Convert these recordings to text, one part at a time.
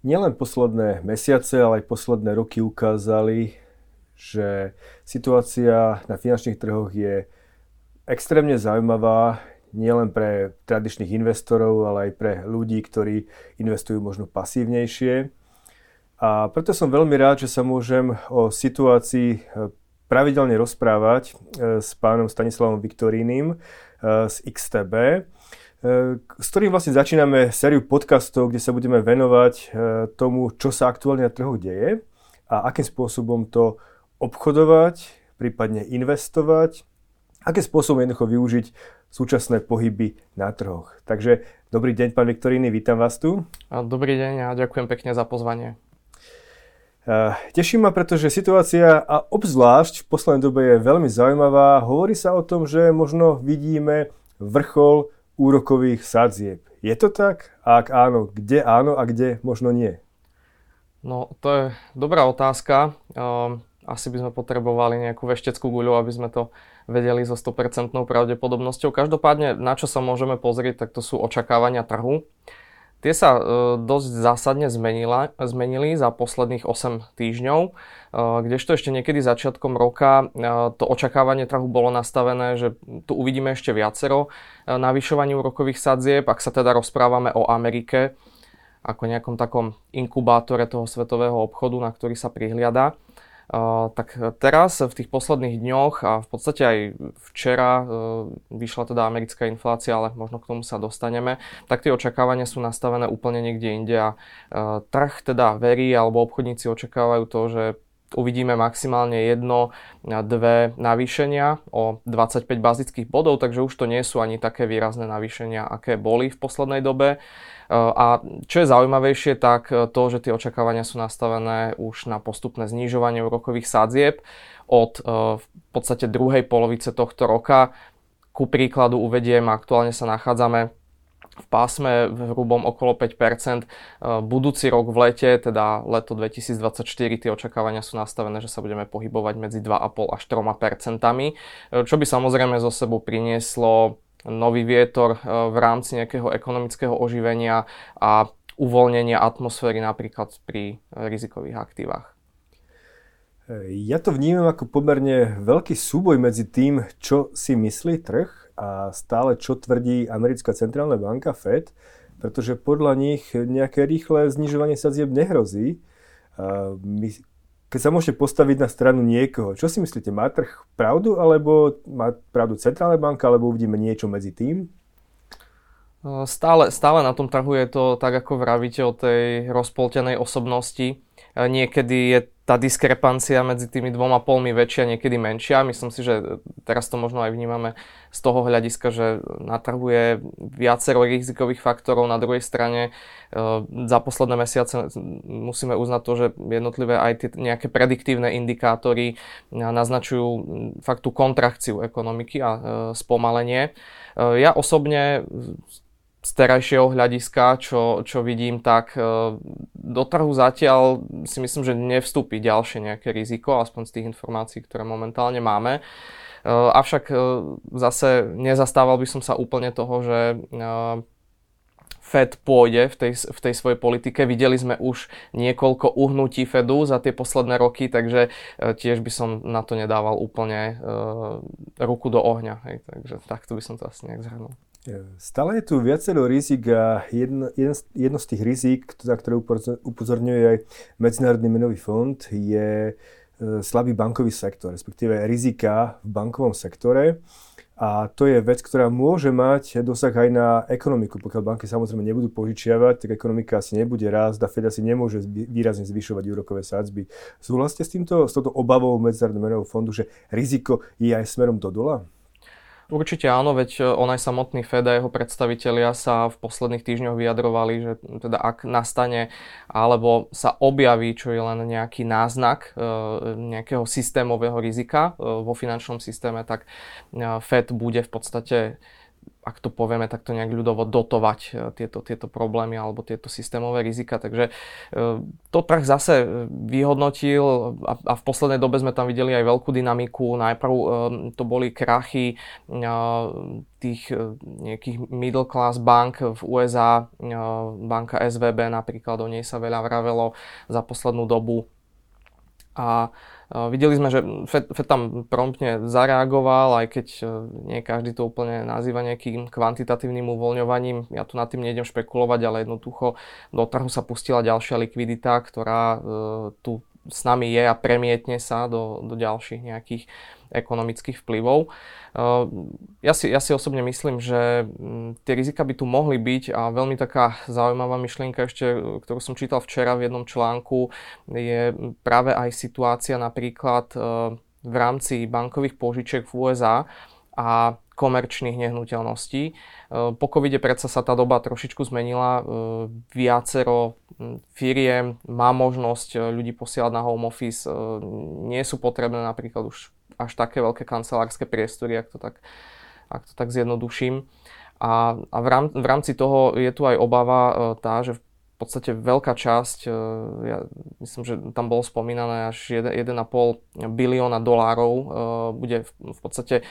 Nielen posledné mesiace, ale aj posledné roky ukázali, že situácia na finančných trhoch je extrémne zaujímavá nielen pre tradičných investorov, ale aj pre ľudí, ktorí investujú možno pasívnejšie. A preto som veľmi rád, že sa môžem o situácii e, pravidelne rozprávať e, s pánom Stanislavom Viktorínim e, z XTB s ktorým vlastne začíname sériu podcastov, kde sa budeme venovať e, tomu, čo sa aktuálne na trhu deje a akým spôsobom to obchodovať, prípadne investovať, akým spôsobom jednoducho využiť súčasné pohyby na trhoch. Takže dobrý deň, pán Viktoríny, vítam vás tu. Dobrý deň a ďakujem pekne za pozvanie. E, Teší ma, pretože situácia a obzvlášť v poslednej dobe je veľmi zaujímavá. Hovorí sa o tom, že možno vidíme vrchol úrokových sadzieb. Je to tak? A ak áno, kde áno a kde možno nie? No, to je dobrá otázka. Um, asi by sme potrebovali nejakú vešteckú guľu, aby sme to vedeli so 100% pravdepodobnosťou. Každopádne, na čo sa môžeme pozrieť, tak to sú očakávania trhu. Tie sa e, dosť zásadne zmenila, zmenili za posledných 8 týždňov, e, kdežto ešte niekedy začiatkom roka e, to očakávanie trhu bolo nastavené, že tu uvidíme ešte viacero navyšovaní úrokových sadzieb, ak sa teda rozprávame o Amerike ako nejakom takom inkubátore toho svetového obchodu, na ktorý sa prihliada tak teraz v tých posledných dňoch a v podstate aj včera e, vyšla teda americká inflácia, ale možno k tomu sa dostaneme, tak tie očakávania sú nastavené úplne niekde inde a e, trh teda verí alebo obchodníci očakávajú to, že uvidíme maximálne jedno, dve navýšenia o 25 bazických bodov, takže už to nie sú ani také výrazné navýšenia, aké boli v poslednej dobe. A čo je zaujímavejšie, tak to, že tie očakávania sú nastavené už na postupné znižovanie úrokových sadzieb od e, v podstate druhej polovice tohto roka. Ku príkladu uvediem, aktuálne sa nachádzame v pásme v hrubom okolo 5%. E, budúci rok v lete, teda leto 2024, tie očakávania sú nastavené, že sa budeme pohybovať medzi 2,5 až 3%, e, čo by samozrejme zo sebou prinieslo nový vietor eh, v rámci nejakého ekonomického oživenia a uvoľnenia atmosféry napríklad pri eh, rizikových aktívach. Ja to vnímam ako pomerne veľký súboj medzi tým, čo si myslí trh a stále čo tvrdí americká centrálna banka Fed, pretože podľa nich nejaké rýchle znižovanie sadzieb nehrozí. Keď sa môžete postaviť na stranu niekoho, čo si myslíte, má trh pravdu, alebo má pravdu centrálna banka, alebo uvidíme niečo medzi tým? Stále, stále na tom trhu je to tak, ako vravíte o tej rozpoltenej osobnosti. Niekedy je tá diskrepancia medzi tými dvoma polmi väčšia, niekedy menšia. Myslím si, že teraz to možno aj vnímame z toho hľadiska, že na trhu je viacero rizikových faktorov. Na druhej strane e, za posledné mesiace musíme uznať to, že jednotlivé aj tie nejaké prediktívne indikátory naznačujú fakt tú kontrakciu ekonomiky a e, spomalenie. E, ja osobne z terajšieho hľadiska, čo, čo vidím, tak e, do trhu zatiaľ si myslím, že nevstúpi ďalšie nejaké riziko, aspoň z tých informácií, ktoré momentálne máme. E, avšak e, zase nezastával by som sa úplne toho, že Fed pôjde v tej, v tej svojej politike. Videli sme už niekoľko uhnutí Fedu za tie posledné roky, takže tiež by som na to nedával úplne ruku do ohňa. Hej, takže takto by som to asi nejak zhrnul. Stále je tu viacero rizik a jedno, jedno, jedno z tých rizik, na ktoré upozorňuje aj Medzinárodný menový fond, je e, slabý bankový sektor, respektíve rizika v bankovom sektore. A to je vec, ktorá môže mať dosah aj na ekonomiku. Pokiaľ banky samozrejme nebudú požičiavať, tak ekonomika asi nebude rásť a Fed asi nemôže výrazne zvyšovať úrokové sádzby. Súhlasíte s, týmto, s touto obavou Medzinárodného menového fondu, že riziko je aj smerom do dola? Určite áno, veď e, on aj samotný Fed a jeho predstavitelia sa v posledných týždňoch vyjadrovali, že teda ak nastane alebo sa objaví, čo je len nejaký náznak e, nejakého systémového rizika e, vo finančnom systéme, tak Fed bude v podstate ak to povieme takto nejak ľudovo, dotovať e, tieto, tieto problémy alebo tieto systémové rizika. Takže e, to trh zase vyhodnotil a, a v poslednej dobe sme tam videli aj veľkú dynamiku. Najprv e, to boli krachy tých nejakých middle class bank v USA, banka SVB napríklad, o nej sa veľa vravelo za poslednú dobu. A Videli sme, že FED, FED tam promptne zareagoval, aj keď e, nie každý to úplne nazýva nejakým kvantitatívnym uvoľňovaním. Ja tu nad tým nejdem špekulovať, ale jednoducho do trhu sa pustila ďalšia likvidita, ktorá e, tu s nami je a premietne sa do, do ďalších nejakých ekonomických vplyvov. Ehm, ja si, ja si osobne myslím, že mm, tie rizika by tu mohli byť a veľmi taká zaujímavá myšlienka ešte, ktorú som čítal včera v jednom článku, je práve aj situácia napríklad ehm, v rámci bankových požičiek v USA a komerčných nehnuteľností. Ehm, po covide predsa sa tá doba trošičku zmenila. Viacero mm, firiem má možnosť ľudí posielať na home office. Nie sú potrebné napríklad už až také veľké kancelárske priestory, ak to tak, ak to tak zjednoduším. A, a v, rám, v rámci toho je tu aj obava e, tá, že v podstate veľká časť, e, ja myslím, že tam bolo spomínané až 1,5 bilióna dolárov, e, bude v podstate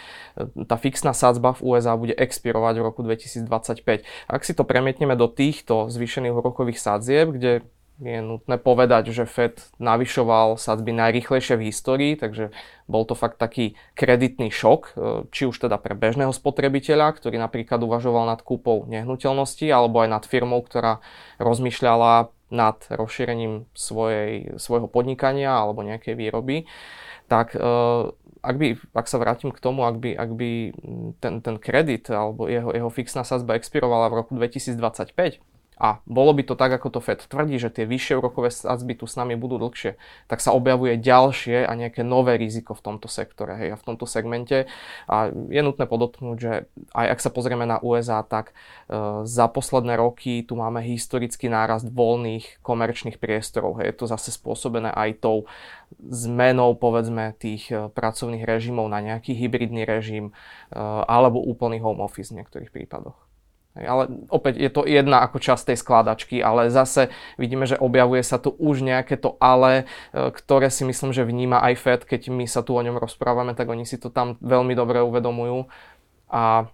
tá fixná sadzba v USA bude expirovať v roku 2025. Ak si to premietneme do týchto zvýšených úrokových sadzieb, kde je nutné povedať, že Fed navyšoval sadzby najrychlejšie v histórii, takže bol to fakt taký kreditný šok, e, či už teda pre bežného spotrebiteľa, ktorý napríklad uvažoval nad kúpou nehnuteľnosti, alebo aj nad firmou, ktorá rozmýšľala nad rozšírením svojej, svojho podnikania alebo nejakej výroby. Tak e, ak, by, ak sa vrátim k tomu, ak by, ak by ten, ten kredit alebo jeho, jeho fixná sadzba expirovala v roku 2025, a bolo by to tak, ako to Fed tvrdí, že tie vyššie úrokové sadzby tu s nami budú dlhšie, tak sa objavuje ďalšie a nejaké nové riziko v tomto sektore hej, a v tomto segmente. A je nutné podotknúť, že aj ak sa pozrieme na USA, tak e, za posledné roky tu máme historický nárast voľných komerčných priestorov. Hej. Je to zase spôsobené aj tou zmenou povedzme tých e, pracovných režimov na nejaký hybridný režim e, alebo úplný home office v niektorých prípadoch. Ale opäť je to jedna ako časť tej skladačky, ale zase vidíme, že objavuje sa tu už nejaké to ale, e, ktoré si myslím, že vníma aj Fed, keď my sa tu o ňom rozprávame, tak oni si to tam veľmi dobre uvedomujú a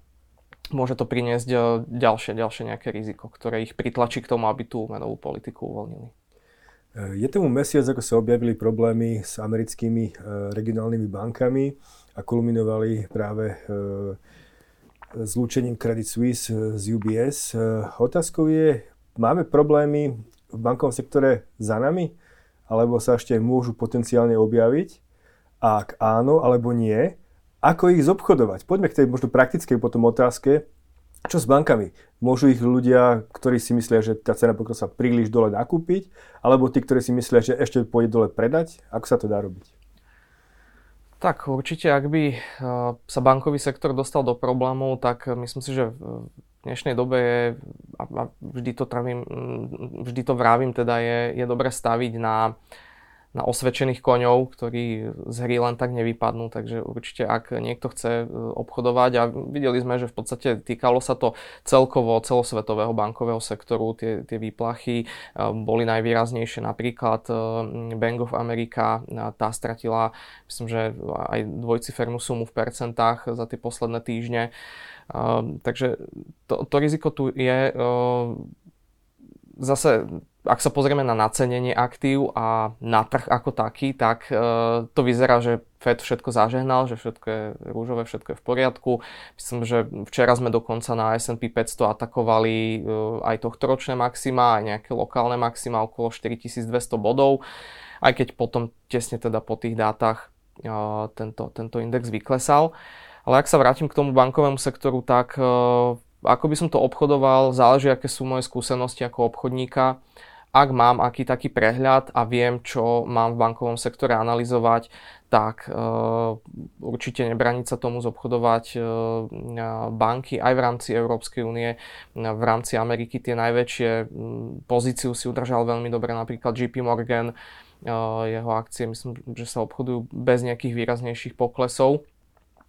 môže to priniesť e, ďalšie, ďalšie nejaké riziko, ktoré ich pritlačí k tomu, aby tú menovú politiku uvoľnili. E, je tomu mesiac, ako sa objavili problémy s americkými regionálnymi bankami a kulminovali práve zlúčením Credit Suisse z UBS. Otázkou je, máme problémy v bankovom sektore za nami? Alebo sa ešte môžu potenciálne objaviť? Ak áno alebo nie, ako ich zobchodovať? Poďme k tej možno praktickej potom otázke. Čo s bankami? Môžu ich ľudia, ktorí si myslia, že tá cena pokrosa príliš dole nakúpiť? Alebo tí, ktorí si myslia, že ešte pôjde dole predať? Ako sa to dá robiť? Tak určite, ak by eh, sa bankový sektor dostal do problémov, tak myslím si, že v dnešnej dobe je, a vždy to, travím, vždy to vravím, teda je, je dobre staviť na na osvedčených koňov, ktorí z hry len tak nevypadnú, takže určite ak niekto chce e, obchodovať a videli sme, že v podstate týkalo sa to celkovo celosvetového bankového sektoru, tie, tie výplachy e, boli najvýraznejšie, napríklad e, Bank of America, tá stratila myslím, že aj dvojcifernú sumu v percentách za tie posledné týždne, takže to, to riziko tu je zase ak sa pozrieme na nacenenie aktív a na trh ako taký, tak e, to vyzerá, že Fed všetko zažehnal, že všetko je rúžové, všetko je v poriadku. Myslím, že včera sme dokonca na S&P 500 atakovali e, aj tohto ročné maxima, aj nejaké lokálne maxima okolo 4200 bodov, aj keď potom tesne teda po tých dátach e, tento, tento index vyklesal. Ale ak sa vrátim k tomu bankovému sektoru, tak e, ako by som to obchodoval, záleží, aké sú moje skúsenosti ako obchodníka ak mám aký taký prehľad a viem, čo mám v bankovom sektore analyzovať, tak uh, určite nebraniť sa tomu zobchodovať uh, banky aj v rámci Európskej únie. V rámci Ameriky tie najväčšie pozíciu si udržal veľmi dobre napríklad JP Morgan. Uh, jeho akcie myslím, že sa obchodujú bez nejakých výraznejších poklesov.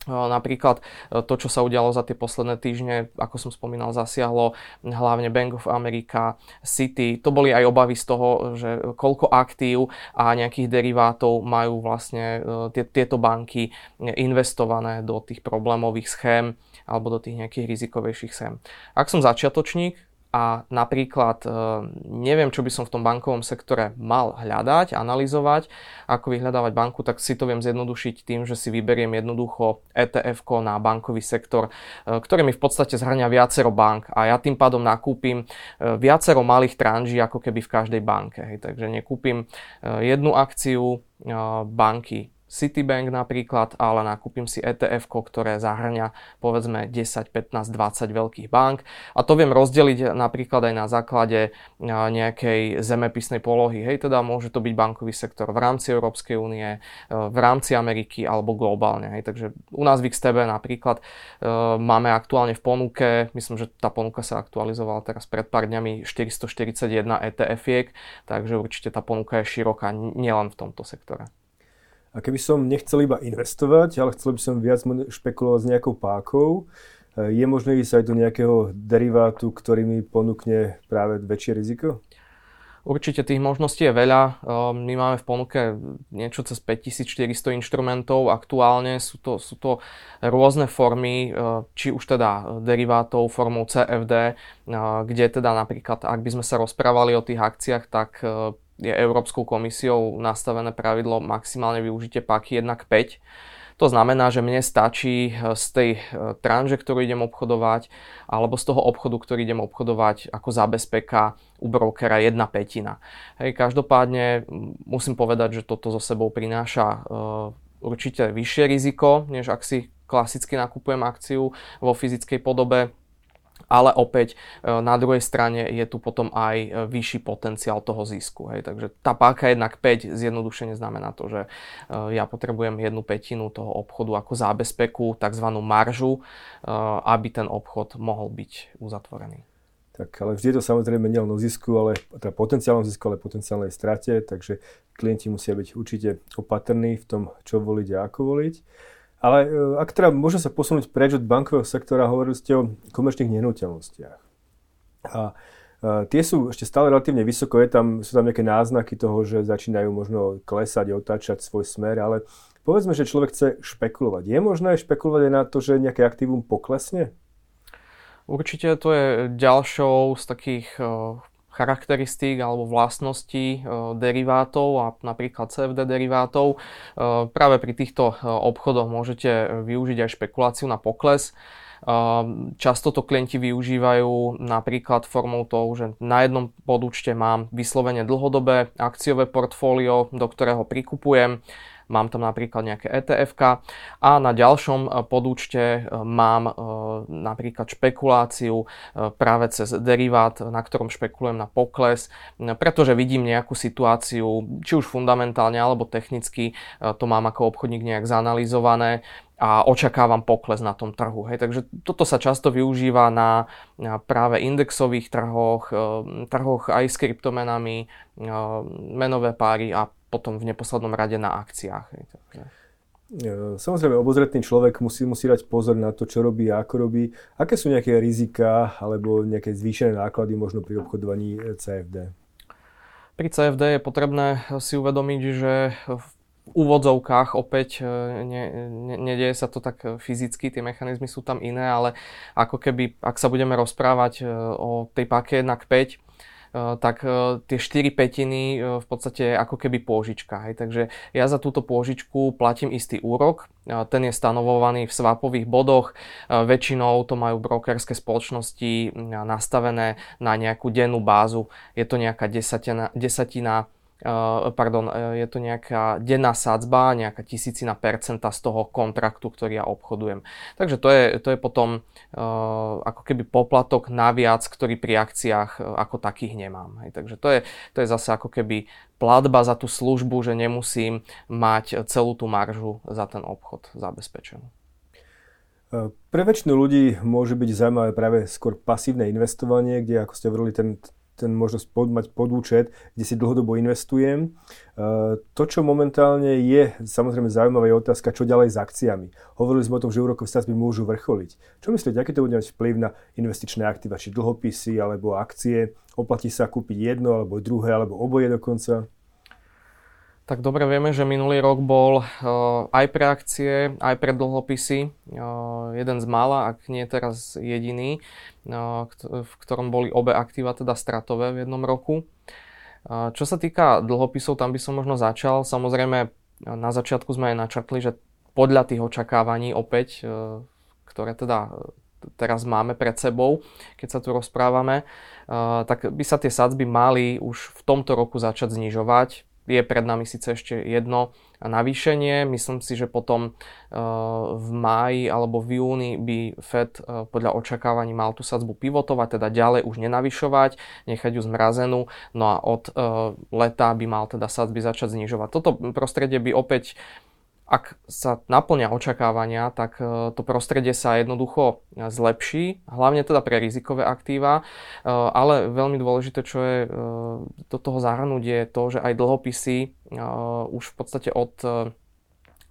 Napríklad to, čo sa udialo za tie posledné týždne, ako som spomínal, zasiahlo hlavne Bank of America, City. To boli aj obavy z toho, že koľko aktív a nejakých derivátov majú vlastne tieto banky investované do tých problémových schém alebo do tých nejakých rizikovejších schém. Ak som začiatočník, a napríklad e, neviem, čo by som v tom bankovom sektore mal hľadať, analyzovať, ako vyhľadávať banku, tak si to viem zjednodušiť tým, že si vyberiem jednoducho ETF na bankový sektor, e, ktorý mi v podstate zhrania viacero bank a ja tým pádom nakúpim e, viacero malých tranží ako keby v každej banke. Takže nekúpim jednu akciu banky Citibank napríklad, ale nakúpim si ETF, ktoré zahrňa povedzme 10, 15, 20 veľkých bank a to viem rozdeliť napríklad aj na základe nejakej zemepisnej polohy. Hej, teda môže to byť bankový sektor v rámci Európskej únie, e, v rámci Ameriky alebo globálne. Hej. Takže u nás v XTB napríklad e, máme aktuálne v ponuke, myslím, že tá ponuka sa aktualizovala teraz pred pár dňami 441 ETF-iek, takže určite tá ponuka je široká nielen v tomto sektore. A keby som nechcel iba investovať, ale chcel by som viac špekulovať s nejakou pákou, e, je možné ísť aj do nejakého derivátu, ktorý mi ponúkne práve väčšie riziko? Určite tých možností je veľa. E, my máme v ponuke niečo cez 5400 inštrumentov. Aktuálne sú to, sú to rôzne formy, e, či už teda derivátov formou CFD, kde teda napríklad, ak by sme sa rozprávali o tých akciách, tak je Európskou komisiou nastavené pravidlo maximálne využite páky 1 k 5. To znamená, že mne stačí eh, z tej eh, tranže, ktorú idem obchodovať, alebo z toho obchodu, ktorý idem obchodovať ako zabezpeka u brokera jedna petina. Hej, každopádne musím povedať, že toto so sebou prináša uh, určite vyššie riziko, než ak si klasicky nakupujem akciu vo fyzickej podobe ale opäť e, na druhej strane je tu potom aj e, vyšší potenciál toho zisku. Hej. Takže tá páka jednak 5 zjednodušene znamená to, že e, ja potrebujem jednu petinu toho obchodu ako zábezpeku, tzv. maržu, aby ten obchod mohol byť uzatvorený. Tak ale vždy je to samozrejme nielen o zisku, ale teda potenciálnom zisku, ale potenciálnej strate, takže klienti musia byť určite opatrní v tom, čo voliť a ako voliť. Ale e, ak teda môžem sa posunúť preč od bankového sektora, hovorili ste o komerčných nehnuteľnostiach. A e, tie sú ešte stále relatívne vysoko, je tam, sú tam nejaké náznaky toho, že začínajú možno klesať, otáčať svoj smer, ale povedzme, že človek chce špekulovať. Je možné špekulovať aj na to, že nejaké aktívum poklesne? Určite to je ďalšou z takých e, charakteristík alebo vlastností e, derivátov a napríklad CFD derivátov. E, práve pri týchto e, obchodoch môžete využiť aj špekuláciu na pokles. Často to klienti využívajú napríklad formou toho, že na jednom podúčte mám vyslovene dlhodobé akciové portfólio, do ktorého prikupujem mám tam napríklad nejaké etf a na ďalšom e, podúčte e, mám e, napríklad špekuláciu práve cez derivát, na ktorom špekulujem na pokles, pretože vidím nejakú situáciu, či už fundamentálne alebo technicky, to mám ako obchodník nejak zanalizované a očakávam pokles na tom trhu. Hej. Takže toto sa často využíva na, na práve indexových trhoch, trhoch aj s kryptomenami, menové páry a potom v neposlednom rade na akciách. Samozrejme, obozretný človek musí, musí dať pozor na to, čo robí a ako robí. Aké sú nejaké rizika alebo nejaké zvýšené náklady možno pri obchodovaní CFD? Pri CFD je potrebné si uvedomiť, že v úvodzovkách opäť e, ne, ne, nedieje sa to tak fyzicky, tie mechanizmy sú tam iné, ale ako keby, ak sa budeme rozprávať e, o tej páke 1 k 5, Eh, tak eh, tie 4 petiny eh, v podstate ako keby pôžička. Hej. Takže ja za túto pôžičku platím istý úrok, ten je stanovovaný v swapových bodoch, väčšinou to majú brokerské spoločnosti nastavené na nejakú dennú bázu, je to nejaká desatina, desatina pardon, eh, je to nejaká denná sadzba, nejaká tisícina percenta z toho kontraktu, ktorý ja obchodujem. Takže to je, to je potom uh, ako keby poplatok naviac, ktorý pri akciách ako takých nemám. Takže to je, to je zase ako keby platba za tú službu, že nemusím mať celú tú maržu za ten obchod zabezpečenú. Pre väčšinu ľudí môže byť zaujímavé práve skôr pasívne investovanie, kde, ako ste hovorili, ten ten možnosť pod, mať podúčet, kde si dlhodobo investujem. Uh, to, čo momentálne je, samozrejme zaujímavá je otázka, čo ďalej s akciami. Hovorili sme o tom, že úrokové sadzby môžu vrcholiť. Čo myslíte, aký to bude mať vplyv na investičné aktíva, či dlhopisy alebo akcie? Oplatí sa kúpiť jedno alebo druhé alebo oboje dokonca? Tak dobre vieme, že minulý rok bol uh, aj pre akcie, aj pre dlhopisy uh, jeden z mála, ak nie teraz jediný, uh, v ktorom boli obe aktíva teda stratové v jednom roku. Čo sa týka dlhopisov, tam by som možno začal. Samozrejme, na začiatku sme aj načrtli, že podľa tých očakávaní opäť, ktoré teda teraz máme pred sebou, keď sa tu rozprávame, tak by sa tie sadzby mali už v tomto roku začať znižovať je pred nami síce ešte jedno navýšenie. Myslím si, že potom eh, v máji alebo v júni by Fed eh, podľa očakávaní mal tú sadzbu pivotovať, teda ďalej už nenavyšovať, nechať ju zmrazenú, no a od eh, leta by mal teda sadzby začať znižovať. Toto prostredie by opäť ak sa naplňa očakávania, tak e, to prostredie sa jednoducho e, zlepší, hlavne teda pre rizikové aktíva, e, ale veľmi dôležité, čo je do toho zahrnúť, je to, že aj dlhopisy už v podstate od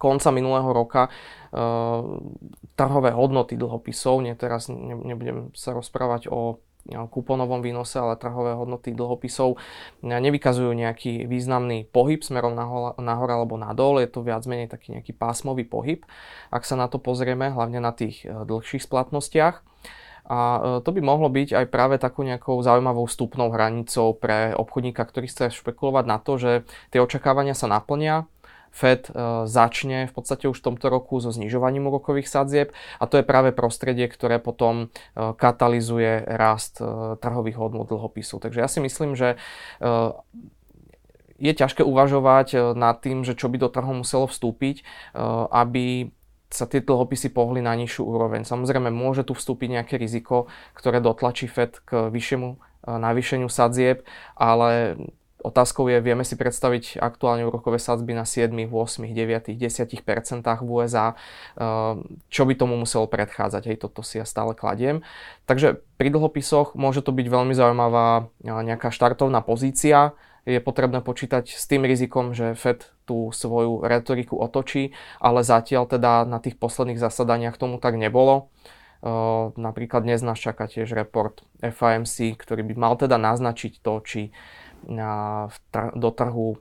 konca minulého roka trhové hodnoty dlhopisov, nie teraz nebudem sa rozprávať o kuponovom výnose, ale trhové hodnoty dlhopisov nevykazujú nejaký významný pohyb smerom nahor, alebo nadol, je to viac menej taký nejaký pásmový pohyb, ak sa na to pozrieme, hlavne na tých e, dlhších splatnostiach. A e, to by mohlo byť aj práve takou nejakou zaujímavou vstupnou hranicou pre obchodníka, ktorý chce špekulovať na to, že tie očakávania sa naplnia, Fed e, začne v podstate už v tomto roku so znižovaním úrokových sadzieb a to je práve prostredie, ktoré potom e, katalizuje rast e, trhových hodnot dlhopisu. Takže ja si myslím, že je ťažké uvažovať nad tým, že čo by do trhu muselo vstúpiť, aby sa tie dlhopisy pohli na nižšiu úroveň. Samozrejme, môže tu vstúpiť nejaké riziko, ktoré dotlačí Fed k vyššiemu navýšeniu sadzieb, ale Otázkou je, vieme si predstaviť aktuálne úrokové sadzby na 7, 8, 9, 10 v USA, čo by tomu muselo predchádzať, hej, toto si ja stále kladiem. Takže pri dlhopisoch môže to byť veľmi zaujímavá nejaká štartovná pozícia, je potrebné počítať s tým rizikom, že Fed tú svoju retoriku otočí, ale zatiaľ teda na tých posledných zasadaniach tomu tak nebolo. Napríklad dnes nás čaká tiež report FAMC, ktorý by mal teda naznačiť to, či do trhu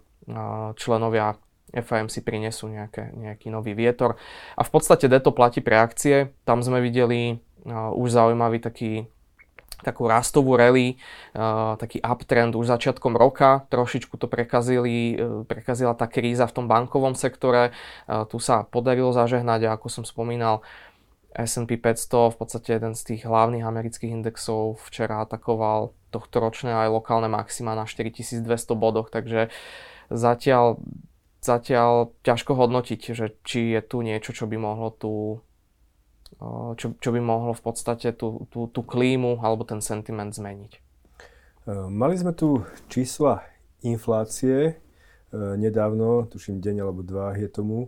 členovia FAM si prinesú nejaké, nejaký nový vietor. A v podstate to platí pre akcie. Tam sme videli už zaujímavý taký takú rastovú rally, uh, taký uptrend už začiatkom roka. Trošičku to prekazili, uh, prekazila tá kríza v tom bankovom sektore. Uh, tu sa podarilo zažehnať a ako som spomínal, S&P 500, v podstate jeden z tých hlavných amerických indexov včera atakoval tohto ročné aj lokálne maxima na 4200 bodoch, takže zatiaľ, zatiaľ ťažko hodnotiť, že či je tu niečo, čo by mohlo tu čo, čo by mohlo v podstate tú, tú, tú klímu alebo ten sentiment zmeniť. E, mali sme tu čísla inflácie e, nedávno, tuším deň alebo dva je tomu.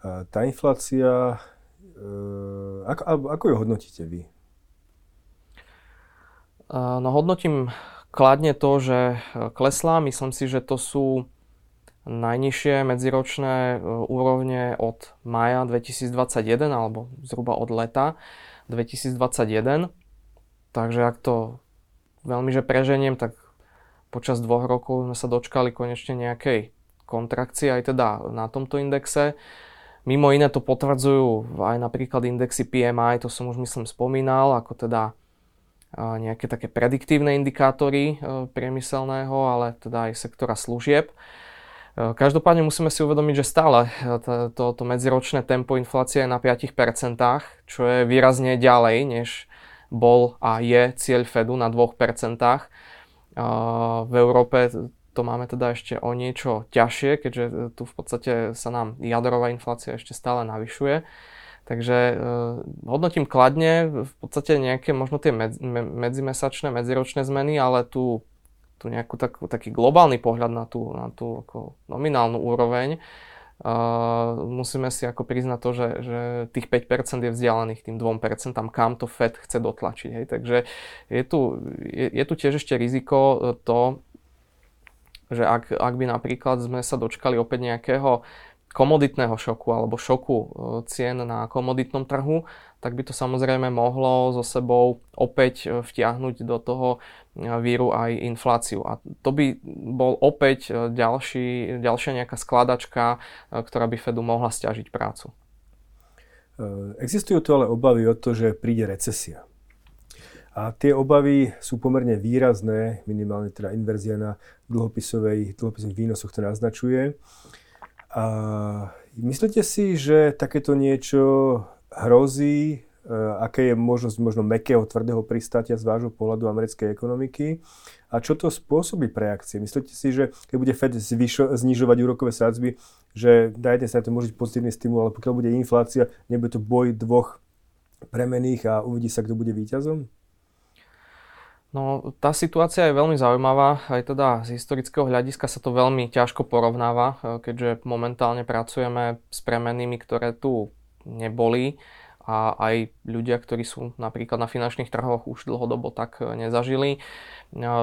E, tá inflácia, ako, ako ju hodnotíte vy? No hodnotím kladne to, že e, klesla. Myslím si, že to sú najnižšie medziročné e, úrovne od maja 2021 alebo zhruba od leta 2021. Takže ak to veľmi že preženiem, tak počas dvoch rokov sme sa dočkali konečne nejakej kontrakcie aj teda na tomto indexe. Mimo iné to potvrdzujú aj napríklad indexy PMI, to som už myslím spomínal, ako teda nejaké také prediktívne indikátory e, priemyselného, ale teda aj sektora služieb. E, každopádne musíme si uvedomiť, že stále e, to, to medziročné tempo inflácie je na 5%, čo je výrazne ďalej, než bol a je cieľ Fedu na 2%. V Európe to máme teda ešte o niečo ťažšie, keďže tu v podstate sa nám jadrová inflácia ešte stále navyšuje. Takže uh, hodnotím kladne, v podstate nejaké možno tie medzi, medzimesačné, medziročné zmeny, ale tu, tu nejakú takú, taký globálny pohľad na tú, na tú ako nominálnu úroveň Uh, musíme si ako priznať to, že, že tých 5% je vzdialených tým 2%, kam to Fed chce dotlačiť. Hej. Takže je tu, je, je tu tiež ešte riziko to, že ak, ak by napríklad sme sa dočkali opäť nejakého komoditného šoku alebo šoku e, cien na komoditnom trhu, tak by to samozrejme mohlo so sebou opäť e, vtiahnuť do toho e, víru aj infláciu. A to by bol opäť ďalší, ďalšia nejaká skladačka, ktorá by Fedu mohla stiažiť prácu. Existujú tu ale obavy o to, že príde recesia. A tie obavy sú pomerne výrazné, minimálne teda inverzia na dlhopisových výnosoch to naznačuje. A myslíte si, že takéto niečo hrozí, e, aké je možnosť možno mekého, tvrdého pristátia z vášho pohľadu americkej ekonomiky a čo to spôsobí pre akcie? Myslíte si, že keď bude Fed zvyšo, znižovať úrokové sádzby, že na jednej strane to môže byť pozitívny stimul, ale pokiaľ bude inflácia, nebude to boj dvoch premených a uvidí sa, kto bude víťazom? No, tá situácia je veľmi zaujímavá, aj teda z historického hľadiska sa to veľmi ťažko porovnáva, e, keďže momentálne pracujeme s premenými, ktoré tu neboli a aj ľudia, ktorí sú napríklad na finančných trhoch už dlhodobo tak e, nezažili. E,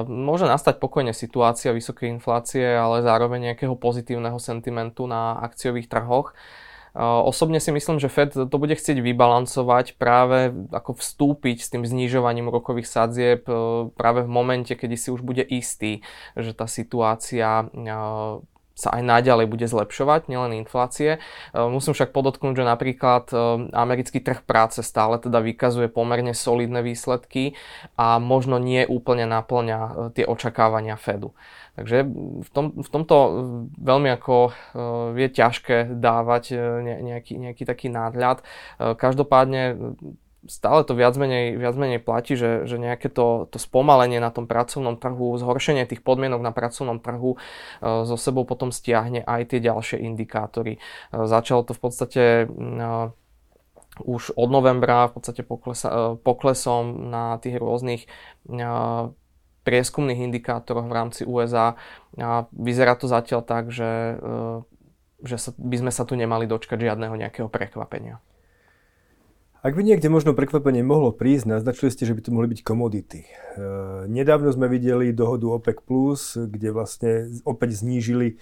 môže nastať pokojne situácia vysokej inflácie, ale zároveň nejakého pozitívneho sentimentu na akciových trhoch. Osobne si myslím, že Fed to bude chcieť vybalancovať práve ako vstúpiť s tým znižovaním rokových sadzieb e, práve v momente, kedy si už bude istý, že tá situácia e, sa aj naďalej bude zlepšovať, nielen inflácie. E, musím však podotknúť, že napríklad americký trh práce stále teda vykazuje pomerne solidné výsledky a možno nie úplne naplňa tie očakávania Fedu. Takže v, tom, v tomto veľmi ako je ťažké dávať nejaký, nejaký taký náhľad. Každopádne stále to viac menej, viac menej platí, že, že nejaké to, to spomalenie na tom pracovnom trhu, zhoršenie tých podmienok na pracovnom trhu so sebou potom stiahne aj tie ďalšie indikátory. Začalo to v podstate už od novembra v podstate poklesa, poklesom na tých rôznych prieskumných indikátoroch v rámci USA vyzerá to zatiaľ tak, že, e, že sa, by sme sa tu nemali dočkať žiadneho nejakého prekvapenia. Ak by niekde možno prekvapenie mohlo prísť, naznačili ste, že by to mohli byť komodity. E, nedávno sme videli dohodu OPEC+, kde vlastne opäť znížili e,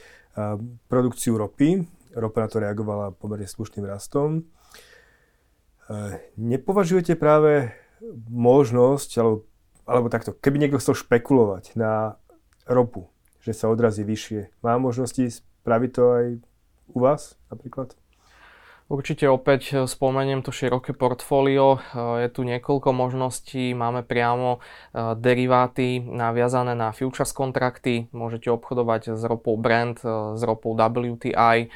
produkciu ropy. Ropa na to reagovala pomerne slušným rastom. E, nepovažujete práve možnosť, alebo alebo takto, keby niekto chcel špekulovať na ropu, že sa odrazí vyššie, má možnosti spraviť to aj u vás napríklad? Určite opäť spomeniem to široké portfólio. Je tu niekoľko možností. Máme priamo e, deriváty naviazané na futures kontrakty. Môžete obchodovať s ropou Brent, e, s ropou WTI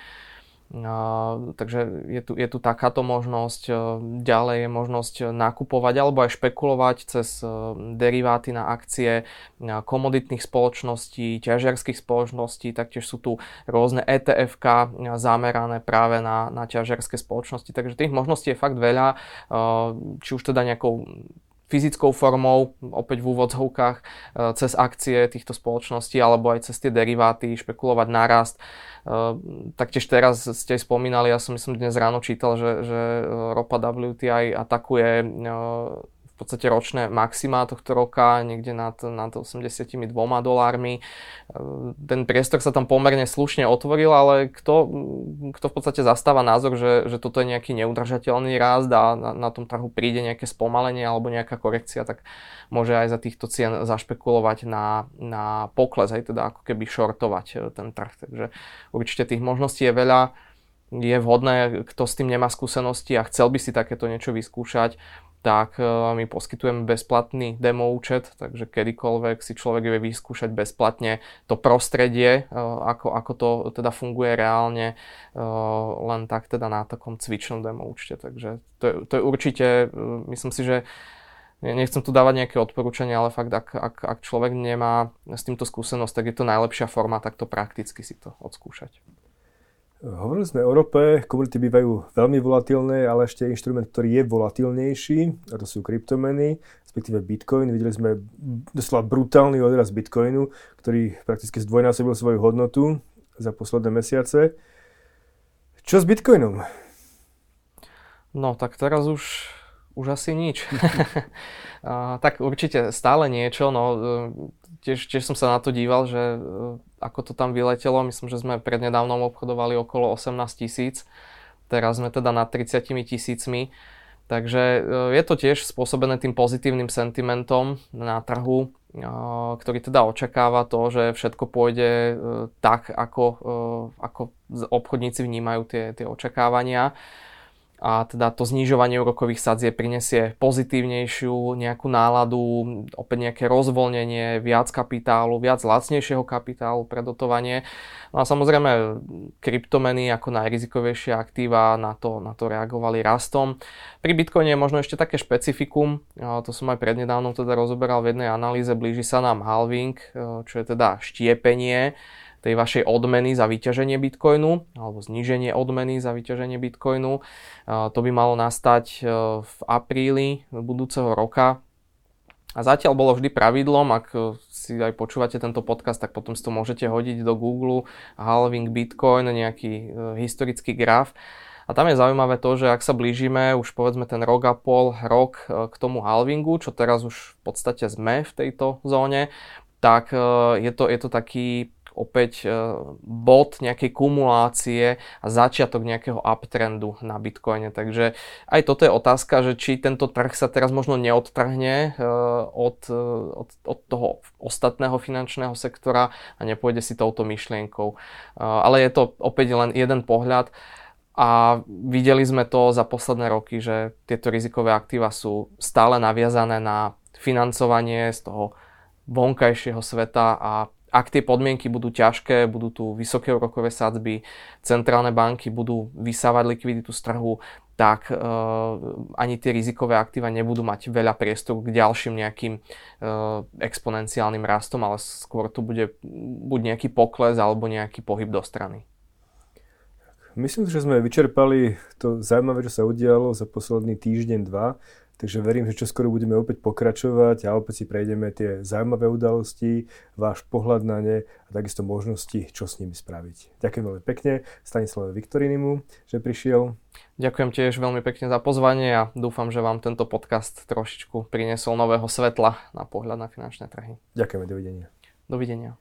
takže je tu, je tu takáto možnosť. E, ďalej je možnosť nakupovať alebo aj špekulovať cez e, deriváty na akcie komoditných spoločností, ťažiarských spoločností, taktiež sú tu rôzne etf zamerané práve na, na ťažiarské spoločnosti. Takže tých možností je fakt veľa, e, či už teda nejakou fyzickou formou, opäť v úvodzovkách, e, cez akcie týchto spoločností alebo aj cez tie deriváty, špekulovať narast. E, taktiež teraz ste spomínali, ja som myslím dnes ráno čítal, že, že ropa WTI atakuje e, podstate ročné maxima tohto roka, niekde nad, nad 82 dolármi. Ten priestor sa tam pomerne slušne otvoril, ale kto, kto v podstate zastáva názor, že, že toto je nejaký neudržateľný rast a na, na tom trhu príde nejaké spomalenie alebo nejaká korekcia, tak môže aj za týchto cien zašpekulovať na, na pokles, aj teda ako keby shortovať e, ten trh. Takže určite tých možností je veľa je vhodné, kto s tým nemá skúsenosti a chcel by si takéto niečo vyskúšať, tak e, my poskytujeme bezplatný demo účet, takže kedykoľvek si človek vie vyskúšať bezplatne to prostredie, e, ako, ako to teda funguje reálne, e, len tak teda na takom cvičnom demo účte. Takže to je, to je určite, myslím si, že nechcem tu dávať nejaké odporúčania, ale fakt, ak, ak, ak človek nemá s týmto skúsenosť, tak je to najlepšia forma takto prakticky si to odskúšať. Hovorili sme o rope, komodity bývajú veľmi volatilné, ale ešte inštrument, ktorý je volatilnejší, a to sú kryptomeny, respektíve Bitcoin. Videli sme doslova brutálny odraz Bitcoinu, ktorý prakticky zdvojnásobil svoju hodnotu za posledné mesiace. Čo s Bitcoinom? No tak teraz už, už asi nič. a, tak určite stále niečo. No, tiež, tiež som sa na to díval, že e, ako to tam vyletelo. Myslím, že sme prednedávnom obchodovali okolo 18 tisíc. Teraz sme teda nad 30 tisícmi. Takže e, je to tiež spôsobené tým pozitívnym sentimentom na trhu, e, ktorý teda očakáva to, že všetko pôjde tak, ako, ako obchodníci vnímajú tie, tie očakávania a teda to znižovanie úrokových sadzie prinesie pozitívnejšiu nejakú náladu, opäť nejaké rozvoľnenie, viac kapitálu, viac lacnejšieho kapitálu pre dotovanie. No a samozrejme kryptomeny ako najrizikovejšie aktíva na to, na to reagovali rastom. Pri Bitcoine je možno ešte také špecifikum, to som aj prednedávnom teda rozoberal v jednej analýze, blíži sa nám halving, čo je teda štiepenie tej vašej odmeny za vyťaženie bitcoinu alebo zníženie odmeny za vyťaženie bitcoinu. To by malo nastať e, v apríli budúceho roka. A zatiaľ bolo vždy pravidlom, ak si aj počúvate tento podcast, tak potom si to môžete hodiť do Google halving bitcoin, nejaký e, historický graf. A tam je zaujímavé to, že ak sa blížime už povedzme ten rok a pol, rok e, k tomu halvingu, čo teraz už v podstate sme v tejto zóne, tak je to, je to taký opäť e, bod nejakej kumulácie a začiatok nejakého uptrendu na Bitcoine. Takže aj toto je otázka, že či tento trh sa teraz možno neodtrhne e, od, e, od, od toho ostatného finančného sektora a nepôjde si touto myšlienkou. Ale je to opäť len jeden pohľad. A videli sme to za posledné roky, že tieto rizikové aktíva sú stále naviazané na financovanie z toho vonkajšieho sveta a ak tie podmienky budú ťažké, budú tu vysoké úrokové sadzby, centrálne banky budú vysávať likviditu z trhu, tak uh, ani tie rizikové aktíva nebudú mať veľa priestoru k ďalším nejakým uh, exponenciálnym rastom, ale skôr tu bude buď nejaký pokles alebo nejaký pohyb do strany. Myslím, že sme vyčerpali to zaujímavé, čo sa udialo za posledný týždeň, dva. Takže verím, že čoskoro budeme opäť pokračovať a opäť si prejdeme tie zaujímavé udalosti, váš pohľad na ne a takisto možnosti, čo s nimi spraviť. Ďakujem veľmi pekne Stanislave Viktorinimu, že prišiel. Ďakujem tiež veľmi pekne za pozvanie a dúfam, že vám tento podcast trošičku priniesol nového svetla na pohľad na finančné trhy. Ďakujeme, dovidenia. Dovidenia.